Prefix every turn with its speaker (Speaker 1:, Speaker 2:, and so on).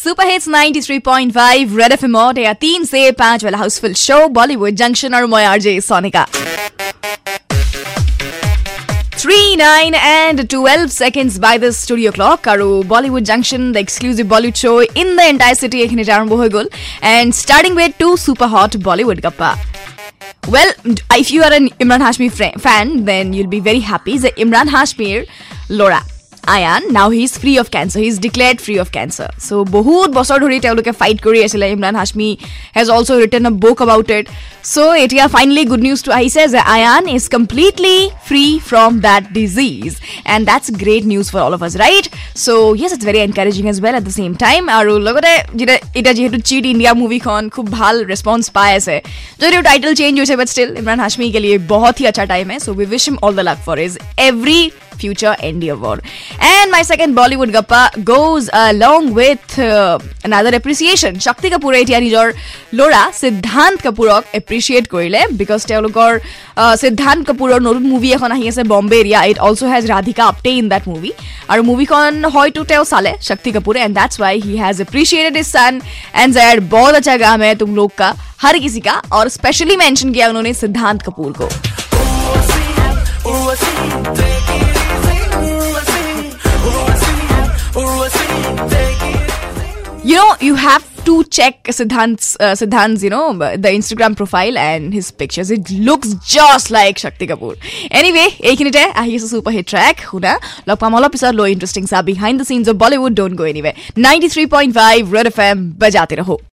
Speaker 1: Super hits 93.5 red FM और या 3 से 5 वाला हाउसफुल शो बॉलीवुड जंक्शन और मैं RJ Sonika 3, 9 and 12 seconds by the studio clock আৰু Bollywood Junction, the exclusive Bollywood show in the entire city এখিনিতে আৰম্ভ হৈ গ'ল and starting with two super hot Bollywood gappa. Well, if you are an Imran Hashmi fr- fan, then you'll be very happy that Imran Hashmiৰ ল'ৰা Ayaan now he is free of cancer he is declared free of cancer so' বহুত বছৰ ধৰি তেওঁলোকে fight কৰি আছিলে Emraan Hashmi has also' written a book about it so' এতিয়া finally good নিউজটো আহিছে যে Ayaan is completely free from that disease and that's great news for all of us right so' yes it's very encouraging as well at the same time আৰু লগতে যেতিয়া এতিয়া যিহেতু cheat India মুভিখন খুব ভাল ৰেছপন্স পাই আছে যদিও টাইটেল চেঞ্জ হৈছে বাট ষ্টিল ইমৰাণ হাছমি কে লিয়ে বহুত হি আচ্ছা time hey so' we wish him all the luck for his every future endeavor. And my second Bollywood gappa goes along with uh, another appreciation. Shakti Kapoor এতিয়া নিজৰ ল'ৰা সিদ্ধান্ত কাপুৰক এপ্ৰিচিয়েট কৰিলে বিকজ তেওঁলোকৰ সিদ্ধান্ত কাপুৰৰ নতুন মুভি এখন আহি আছে Bombay area it also' has Radhika Apte in that movie আৰু মুভিখন হয়তো তেওঁ চালে শক্তি কাপুৰে and that's why he has appreciated is sun and Z बहुत अच्छा काम है तुम लोग का हर किसी का और स्पेशली मेंशन किया उन्होंने सिद्धांत कपूर को You know, you have to check Siddhan's, uh, you know, the Instagram profile and his pictures. It looks just like Shakti Kapoor. Anyway, ekinite, ahi is a super hit track. Huna, log pamala pisar low interesting sa behind the scenes of Bollywood. Don't go anywhere. 93.5 Red FM, bajate raho.